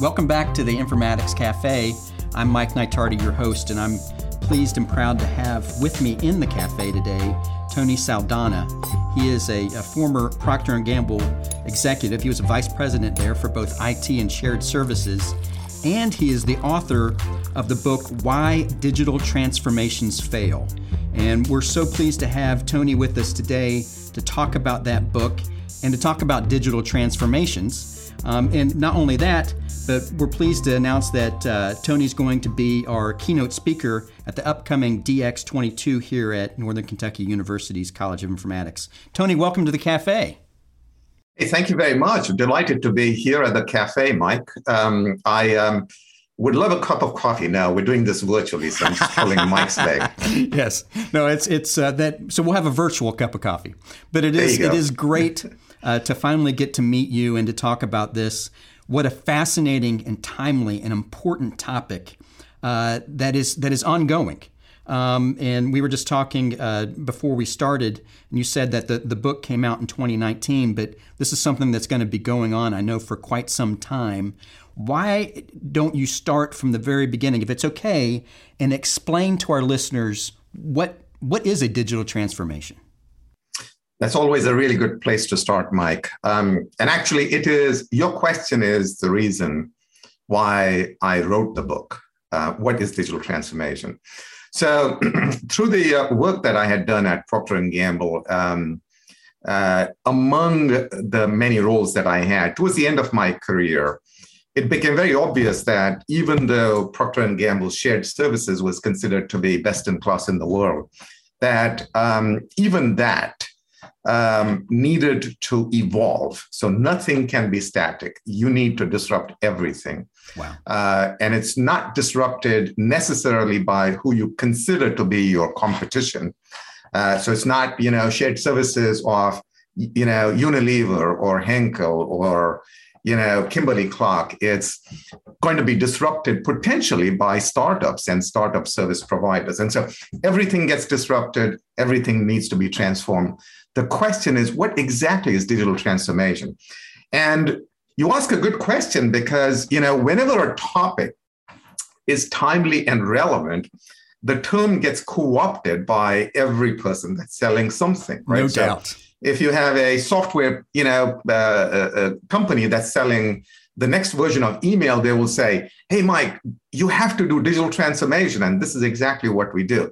Welcome back to the Informatics Cafe. I'm Mike Nitardi, your host, and I'm pleased and proud to have with me in the cafe today Tony Saldanha. He is a, a former Procter & Gamble executive. He was a vice president there for both IT and shared services, and he is the author of the book Why Digital Transformations Fail. And we're so pleased to have Tony with us today to talk about that book and to talk about digital transformations. Um, and not only that, but we're pleased to announce that uh, Tony's going to be our keynote speaker at the upcoming DX22 here at Northern Kentucky University's College of Informatics. Tony, welcome to the cafe. Hey, thank you very much. Delighted to be here at the cafe, Mike. Um, I um, would love a cup of coffee now. We're doing this virtually, so I'm just pulling Mike's leg. Yes, no, it's it's uh, that. So we'll have a virtual cup of coffee, but it is it is great uh, to finally get to meet you and to talk about this. What a fascinating and timely and important topic uh, that is that is ongoing. Um, and we were just talking uh, before we started, and you said that the, the book came out in 2019, but this is something that's going to be going on, I know, for quite some time. Why don't you start from the very beginning, if it's okay, and explain to our listeners what what is a digital transformation? That's always a really good place to start, Mike. Um, and actually, it is your question is the reason why I wrote the book. Uh, what is digital transformation? So, through the uh, work that I had done at Procter and Gamble, um, uh, among the many roles that I had towards the end of my career, it became very obvious that even though Procter and Gamble shared services was considered to be best in class in the world, that um, even that um, needed to evolve. So nothing can be static. You need to disrupt everything. Wow. Uh, and it's not disrupted necessarily by who you consider to be your competition. Uh, so it's not, you know, shared services of, you know, Unilever or Henkel or, you know, Kimberly Clark. It's going to be disrupted potentially by startups and startup service providers. And so everything gets disrupted, everything needs to be transformed. The question is, what exactly is digital transformation? And you ask a good question because, you know, whenever a topic is timely and relevant, the term gets co-opted by every person that's selling something, right? No so doubt. If you have a software, you know, uh, a, a company that's selling the next version of email, they will say, Hey, Mike, you have to do digital transformation. And this is exactly what we do.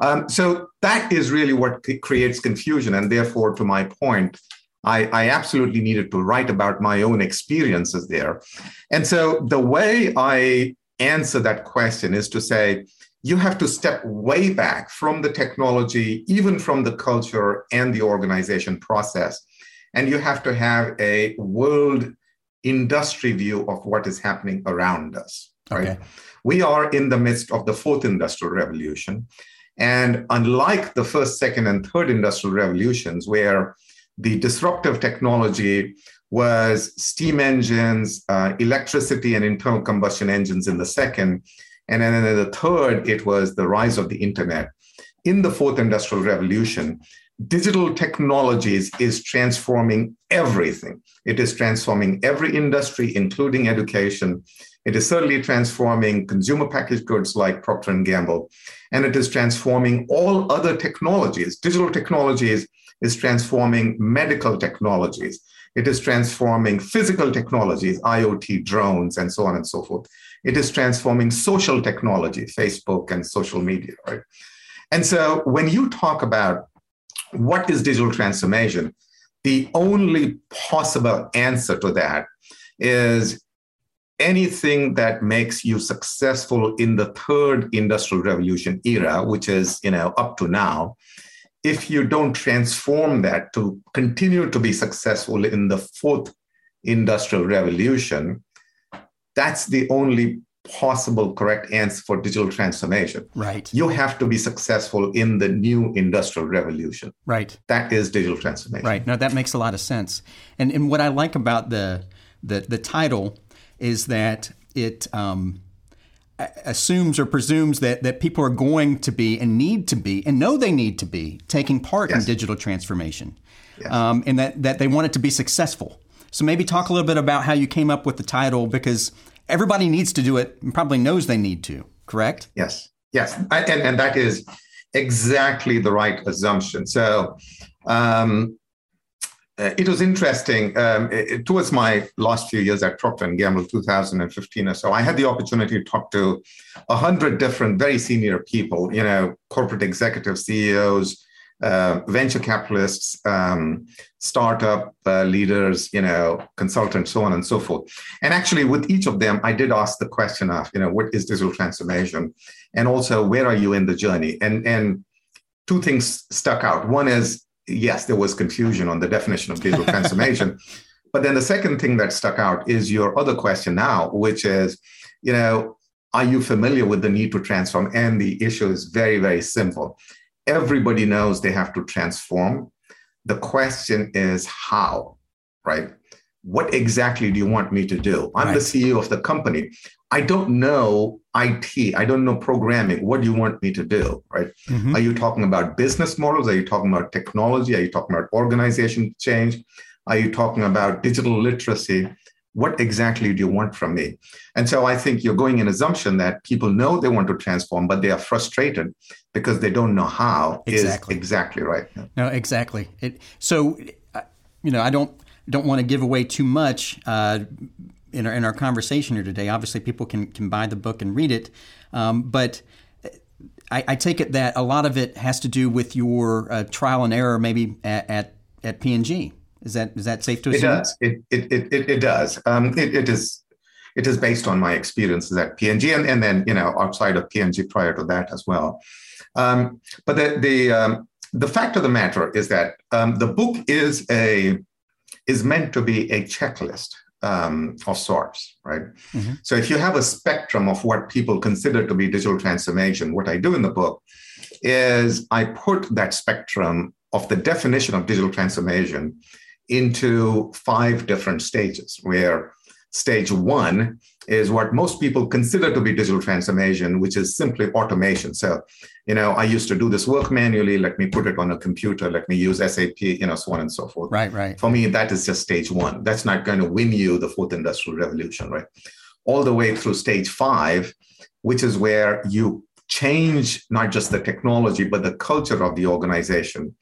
Um, so that is really what creates confusion. And therefore, to my point, I, I, absolutely needed to write about my own experiences there. And so the way I answer that question is to say, you have to step way back from the technology, even from the culture and the organization process. And you have to have a world industry view of what is happening around us. Right? Okay. We are in the midst of the fourth industrial revolution. And unlike the first, second, and third industrial revolutions, where the disruptive technology was steam engines, uh, electricity, and internal combustion engines in the second. And then in the third, it was the rise of the internet. In the fourth industrial revolution, digital technologies is transforming everything. It is transforming every industry, including education. It is certainly transforming consumer packaged goods like Procter & Gamble. And it is transforming all other technologies. Digital technologies is transforming medical technologies. It is transforming physical technologies, IoT, drones, and so on and so forth. It is transforming social technology, Facebook and social media, right? And so when you talk about what is digital transformation? The only possible answer to that is anything that makes you successful in the third industrial revolution era, which is you know up to now, if you don't transform that to continue to be successful in the fourth industrial revolution, that's the only possible correct answer for digital transformation. Right. You have to be successful in the new industrial revolution. Right. That is digital transformation. Right. No, that makes a lot of sense. And and what I like about the the the title is that it um, assumes or presumes that that people are going to be and need to be and know they need to be taking part yes. in digital transformation, yes. um, and that that they want it to be successful. So maybe talk a little bit about how you came up with the title because everybody needs to do it and probably knows they need to. Correct? Yes. Yes. And and that is exactly the right assumption. So. Um, uh, it was interesting. Um, it, towards my last few years at Procter Gamble, 2015 or so, I had the opportunity to talk to a hundred different, very senior people. You know, corporate executives, CEOs, uh, venture capitalists, um, startup uh, leaders, you know, consultants, so on and so forth. And actually, with each of them, I did ask the question of, you know, what is digital transformation, and also where are you in the journey? And and two things stuck out. One is yes, there was confusion on the definition of digital transformation. But then the second thing that stuck out is your other question now, which is, you know, are you familiar with the need to transform? And the issue is very, very simple. Everybody knows they have to transform. The question is how, right? What exactly do you want me to do? I'm right. the CEO of the company. I don't know IT. I don't know programming. What do you want me to do? Right? Mm-hmm. Are you talking about business models? Are you talking about technology? Are you talking about organization change? Are you talking about digital literacy? What exactly do you want from me? And so I think you're going in assumption that people know they want to transform, but they are frustrated because they don't know how. Exactly. Is exactly right. No, exactly. It, so, uh, you know, I don't don't want to give away too much. Uh, in our, in our conversation here today. Obviously, people can, can buy the book and read it, um, but I, I, take it that a lot of it has to do with your uh, trial and error, maybe at at, at P&G. Is that is that safe to assume? It does. It it it, it does. Um, it, it is it is based on my experiences at P&G and, and then you know outside of P&G prior to that as well. Um, but the the um, the fact of the matter is that um, the book is a is meant to be a checklist um, of sorts, right? Mm-hmm. So if you have a spectrum of what people consider to be digital transformation, what I do in the book is I put that spectrum of the definition of digital transformation into five different stages, where stage one is what most people consider to be digital transformation, which is simply automation. So, you know, I used to do this work manually. Let me put it on a computer. Let me use SAP, you know, so on and so forth. Right, right. For me, that is just stage one. That's not going to win you the fourth industrial revolution, right? All the way through stage five, which is where you change not just the technology, but the culture of the organization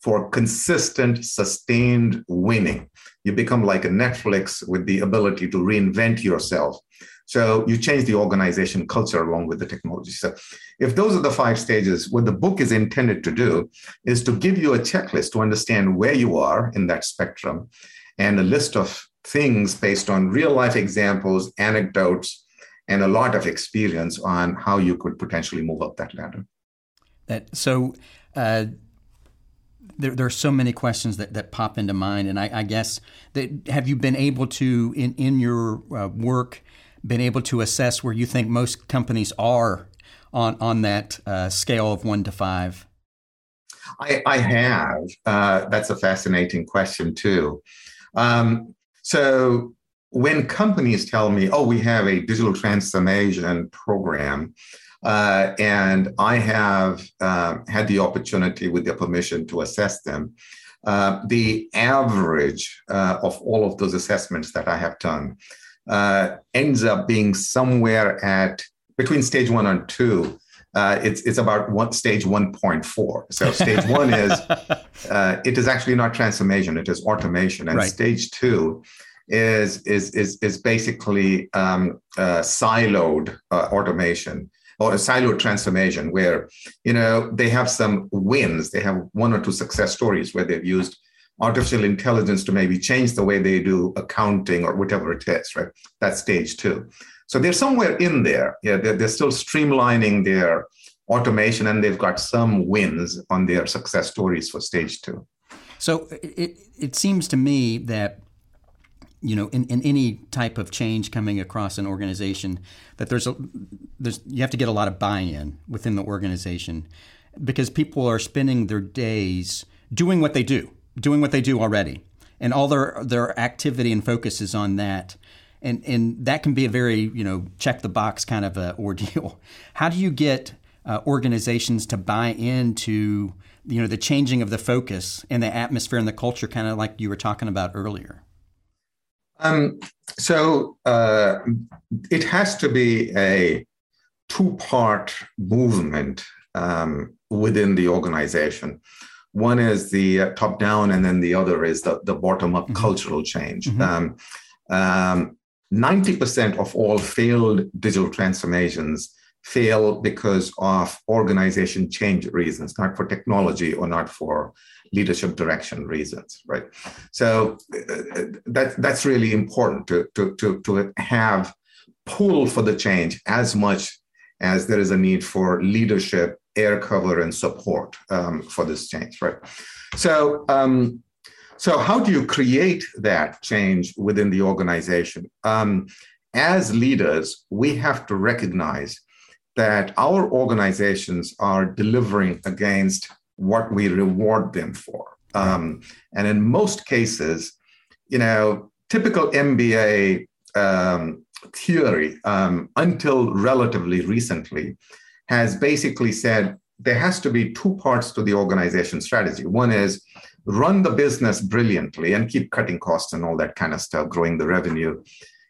for consistent, sustained winning. You become like a Netflix with the ability to reinvent yourself. So you change the organization culture along with the technology. So if those are the five stages, what the book is intended to do is to give you a checklist to understand where you are in that spectrum and a list of things based on real life examples, anecdotes, and a lot of experience on how you could potentially move up that ladder. That so uh, there, there, are so many questions that, that pop into mind, and I, I guess that have you been able to in in your uh, work been able to assess where you think most companies are on on that uh, scale of one to five? I, I have. Uh, that's a fascinating question too. Um, so when companies tell me, "Oh, we have a digital transformation program," Uh, and I have uh, had the opportunity, with their permission, to assess them. Uh, the average uh, of all of those assessments that I have done uh, ends up being somewhere at between stage one and two. Uh, it's it's about one stage 1.4. So stage one is it is actually not transformation; it is automation, and right. stage two is is is is basically um, siloed automation or a silo transformation where you know they have some wins. They have one or two success stories where they've used artificial intelligence to maybe change the way they do accounting or whatever it is right? That's stage two. So they're somewhere in there. Yeah they're, they're still streamlining their automation and they've got some wins on their success stories for stage two. So it, it seems to me that you know, in, in any type of change coming across an organization, that there's a there's you have to get a lot of buy-in within the organization because people are spending their days doing what they do, doing what they do already, and all their their activity and focus is on that. And, and that can be a very you know check the box kind of a ordeal. How do you get uh, organizations to buy into you know the changing of the focus and the atmosphere and the culture, kind of like you were talking about earlier? Um, so uh, it has to be a two part movement um, within the organization. One is the uh, top down, and then the other is the, the bottom up mm-hmm. cultural change. Mm-hmm. Um, um, 90% of all failed digital transformations fail because of organization change reasons, not for technology or not for leadership direction reasons, right? So uh, that, that's really important to, to, to, to have pull for the change as much as there is a need for leadership, air cover, and support um, for this change, right? So, um, so how do you create that change within the organization? Um, as leaders, we have to recognize that our organizations are delivering against what we reward them for. Um, and in most cases, you know, typical MBA um, theory, um, until relatively recently, has basically said there has to be two parts to the organization strategy. One is run the business brilliantly and keep cutting costs and all that kind of stuff, growing the revenue.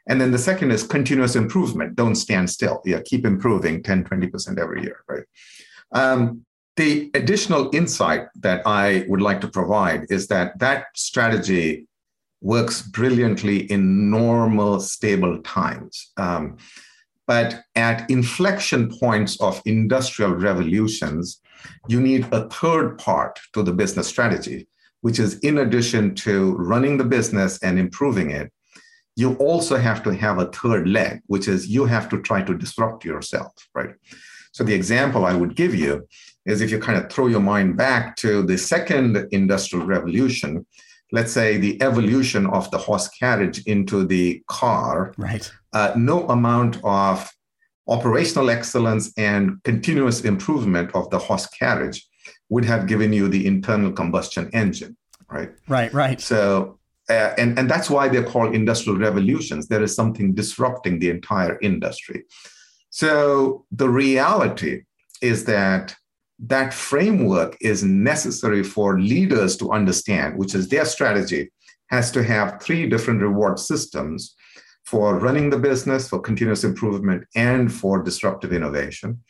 And then the second is continuous improvement. Don't stand still. Yeah, keep improving 10, 20% every year, right? Um, the additional insight that I would like to provide is that that strategy works brilliantly in normal, stable times. Um, but at inflection points of industrial revolutions, you need a third part to the business strategy, which is in addition to running the business and improving it, you also have to have a third leg, which is you have to try to disrupt yourself, right? So the example I would give you is if you kind of throw your mind back to the second industrial revolution, let's say the evolution of the horse carriage into the car, right? Uh, no amount of operational excellence and continuous improvement of the horse carriage would have given you the internal combustion engine, right? Right, right. So, uh, and and that's why they're called industrial revolutions. There is something disrupting the entire industry. So the reality is that that framework is necessary for leaders to understand, which is their strategy has to have three different reward systems for running the business, for continuous improvement, and for disruptive innovation.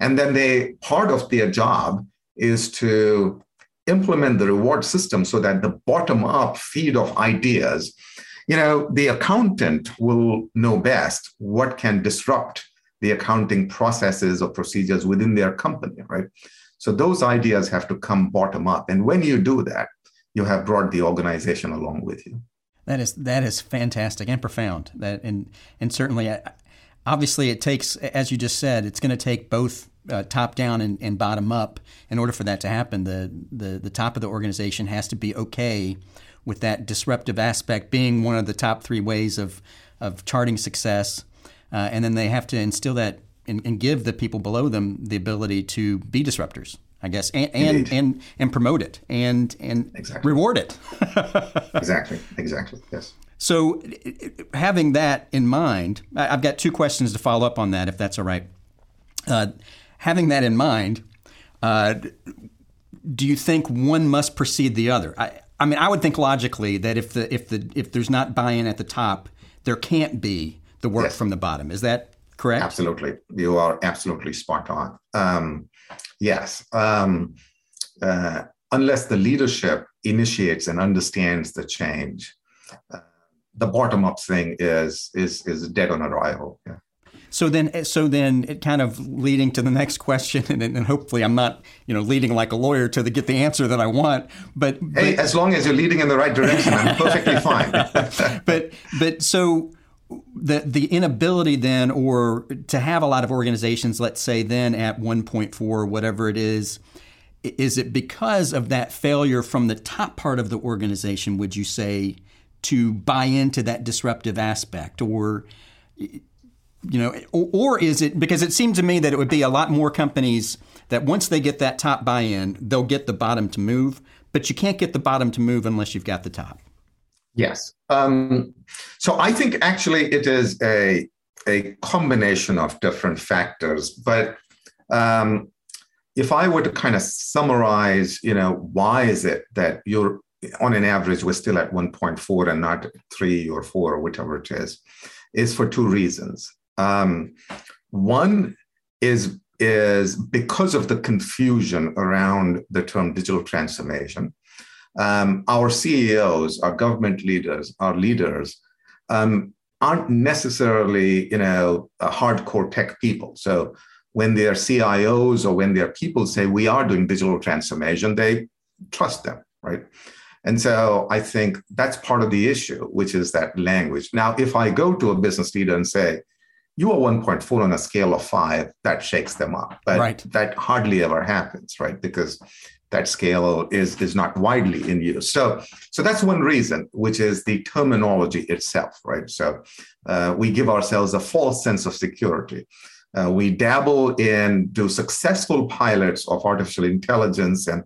And then they part of their job is to implement the reward system so that the bottom up feed of ideas, you know, the accountant will know best what can disrupt the accounting processes or procedures within their company, right? So those ideas have to come bottom up. And when you do that, you have brought the organization along with you. That is that is fantastic and profound. That and and certainly, uh, obviously, it takes, as you just said, it's going to take both uh, top down and, and, bottom up in order for that to happen. The, the the top of the organization has to be okay with that disruptive aspect being one of the top three ways of of charting success uh, and then they have to instill that and, and, give the people below them the ability to be disruptors. I guess, and and, and, and promote it and and exactly. reward it. exactly. Exactly. Yes. So, having that in mind, I've got two questions to follow up on that, if that's all right. Uh, having that in mind, uh, do you think one must precede the other? I, I mean, I would think logically that if the if the if there's not buy-in at the top, there can't be the work yes. from the bottom. Is that correct? Absolutely. You are absolutely spot on. Um, yes. Um, uh, unless the leadership initiates and understands the change, uh, the bottom up thing is is is dead on arrival. Yeah. So then, so then, it kind of leading to the next question, and, and, hopefully, I'm not, you know, leading like a lawyer to the, get the answer that I want. But, but hey, as long as you're leading in the right direction, I'm perfectly fine. but but so the the inability then or to have a lot of organizations let's say then at 1.4 whatever it is is it because of that failure from the top part of the organization would you say to buy into that disruptive aspect? Or you know or, or is it because it seemed to me that it would be a lot more companies that once they get that top buy-in they'll get the bottom to move but you can't get the bottom to move unless you've got the top Yes. Um, so I think actually it is a, a combination of different factors. But um, if I were to kind of summarize, you know, why is it that you're on an average, we're still at 1.4 and not three or four or whatever it is, is for two reasons. Um, one is is because of the confusion around the term digital transformation. Um, our CEOs, our government leaders, our leaders um, aren't necessarily, you know, hardcore tech people. So when their CIOs or when their people say we are doing digital transformation, they trust them, right? And so I think that's part of the issue, which is that language. Now, if I go to a business leader and say, you are 1.4 on a scale of five, that shakes them up. But right. that hardly ever happens, right? Because that scale is, is not widely in use. So, so that's one reason, which is the terminology itself, right? So uh, we give ourselves a false sense of security. Uh, we dabble in, do successful pilots of artificial intelligence and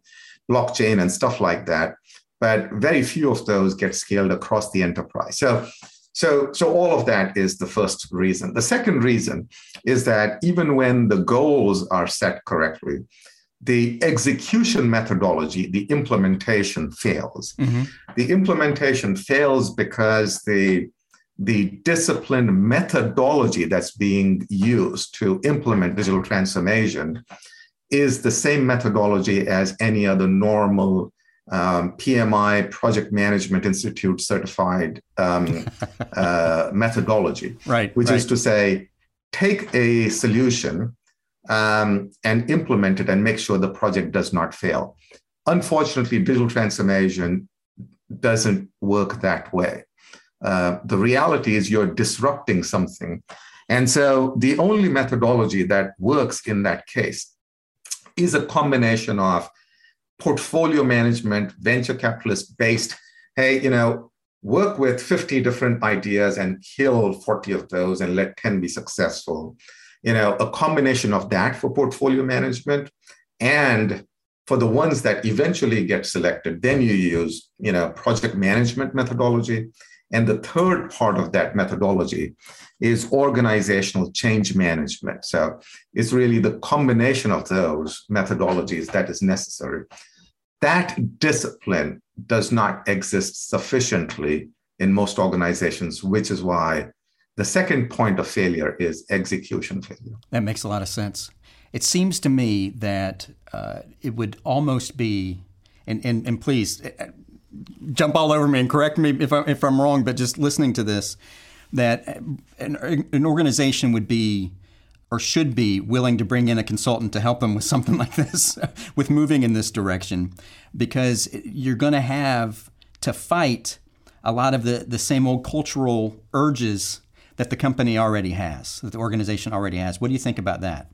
blockchain and stuff like that, but very few of those get scaled across the enterprise. So so, so all of that is the first reason. The second reason is that even when the goals are set correctly, the execution methodology, the implementation fails. Mm-hmm. The implementation fails because the the disciplined methodology that's being used to implement digital transformation is the same methodology as any other normal um, PMI Project Management Institute certified um, uh, methodology, right? Which right. is to say, take a solution um, and implement it and make sure the project does not fail. Unfortunately, digital transformation doesn't work that way. Uh, the reality is you're disrupting something. And so the only methodology that works in that case is a combination of portfolio management, venture capitalist based, hey, you know, work with 50 different ideas and kill 40 of those and let 10 be successful. You know, a combination of that for portfolio management and for the ones that eventually get selected, then you use, you know, project management methodology. And the third part of that methodology is organizational change management. So it's really the combination of those methodologies that is necessary that discipline does not exist sufficiently in most organizations, which is why the second point of failure is execution failure. That makes a lot of sense. It seems to me that uh, it would almost be, and, and, and please uh, jump all over me and correct me if, I, if I'm wrong, but just listening to this, that an, an organization would be or should be willing to bring in a consultant to help them with something like this, with moving in this direction, because you're going to have to fight a lot of the, the same old cultural urges that the company already has, that the organization already has. What do you think about that?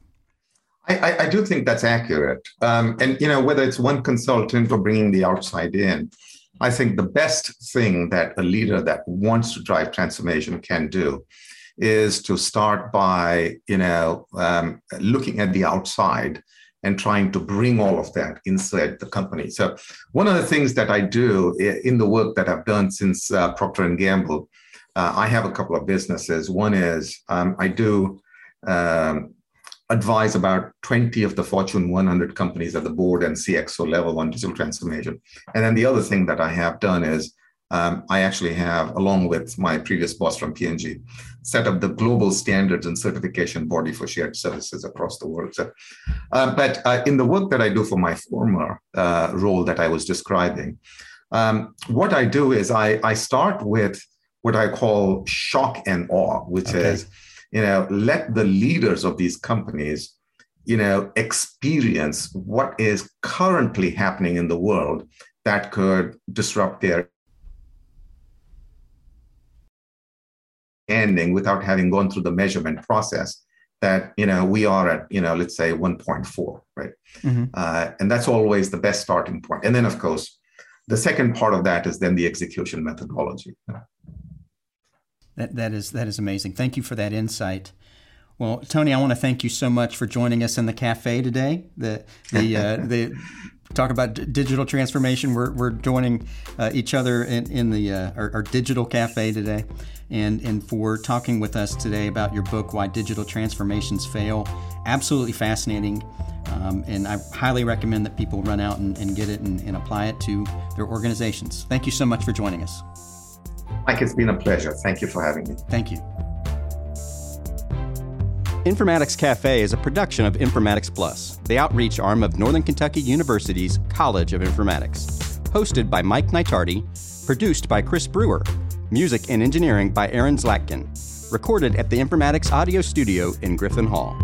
I, I do think that's accurate. Um, and, you know, whether it's one consultant or bringing the outside in, I think the best thing that a leader that wants to drive transformation can do is to start by you know um, looking at the outside and trying to bring all of that inside the company. So one of the things that I do in the work that I've done since uh, Procter and Gamble, uh, I have a couple of businesses. One is um, I do um, advise about 20 of the Fortune 100 companies at the board and CXO level on digital transformation. And then the other thing that I have done is um, I actually have, along with my previous boss from P&G, set up the global standards and certification body for shared services across the world. So, uh, but uh, in the work that I do for my former uh, role that I was describing, um, what I do is I, I start with what I call shock and awe, which okay. is, you know, let the leaders of these companies, you know, experience what is currently happening in the world that could disrupt their ending without having gone through the measurement process that you know we are at you know let's say 1.4 right mm-hmm. uh, and that's always the best starting point and then of course the second part of that is then the execution methodology that, that is that is amazing thank you for that insight well tony i want to thank you so much for joining us in the cafe today the the uh, the talk about d- digital transformation. We're, we're joining uh, each other in, in the uh, our, our, digital cafe today, and and for talking with us today about your book, Why Digital Transformations Fail. Absolutely fascinating. Um, and I highly recommend that people run out and, and get it and, and apply it to their organizations. Thank you so much for joining us. Mike, it's been a pleasure. Thank you for having me. Thank you. Informatics Cafe is a production of Informatics Plus, the outreach arm of Northern Kentucky University's College of Informatics. Hosted by Mike Nitardi, produced by Chris Brewer, music and engineering by Aaron Zlatkin. Recorded at the Informatics Audio Studio in Griffin Hall.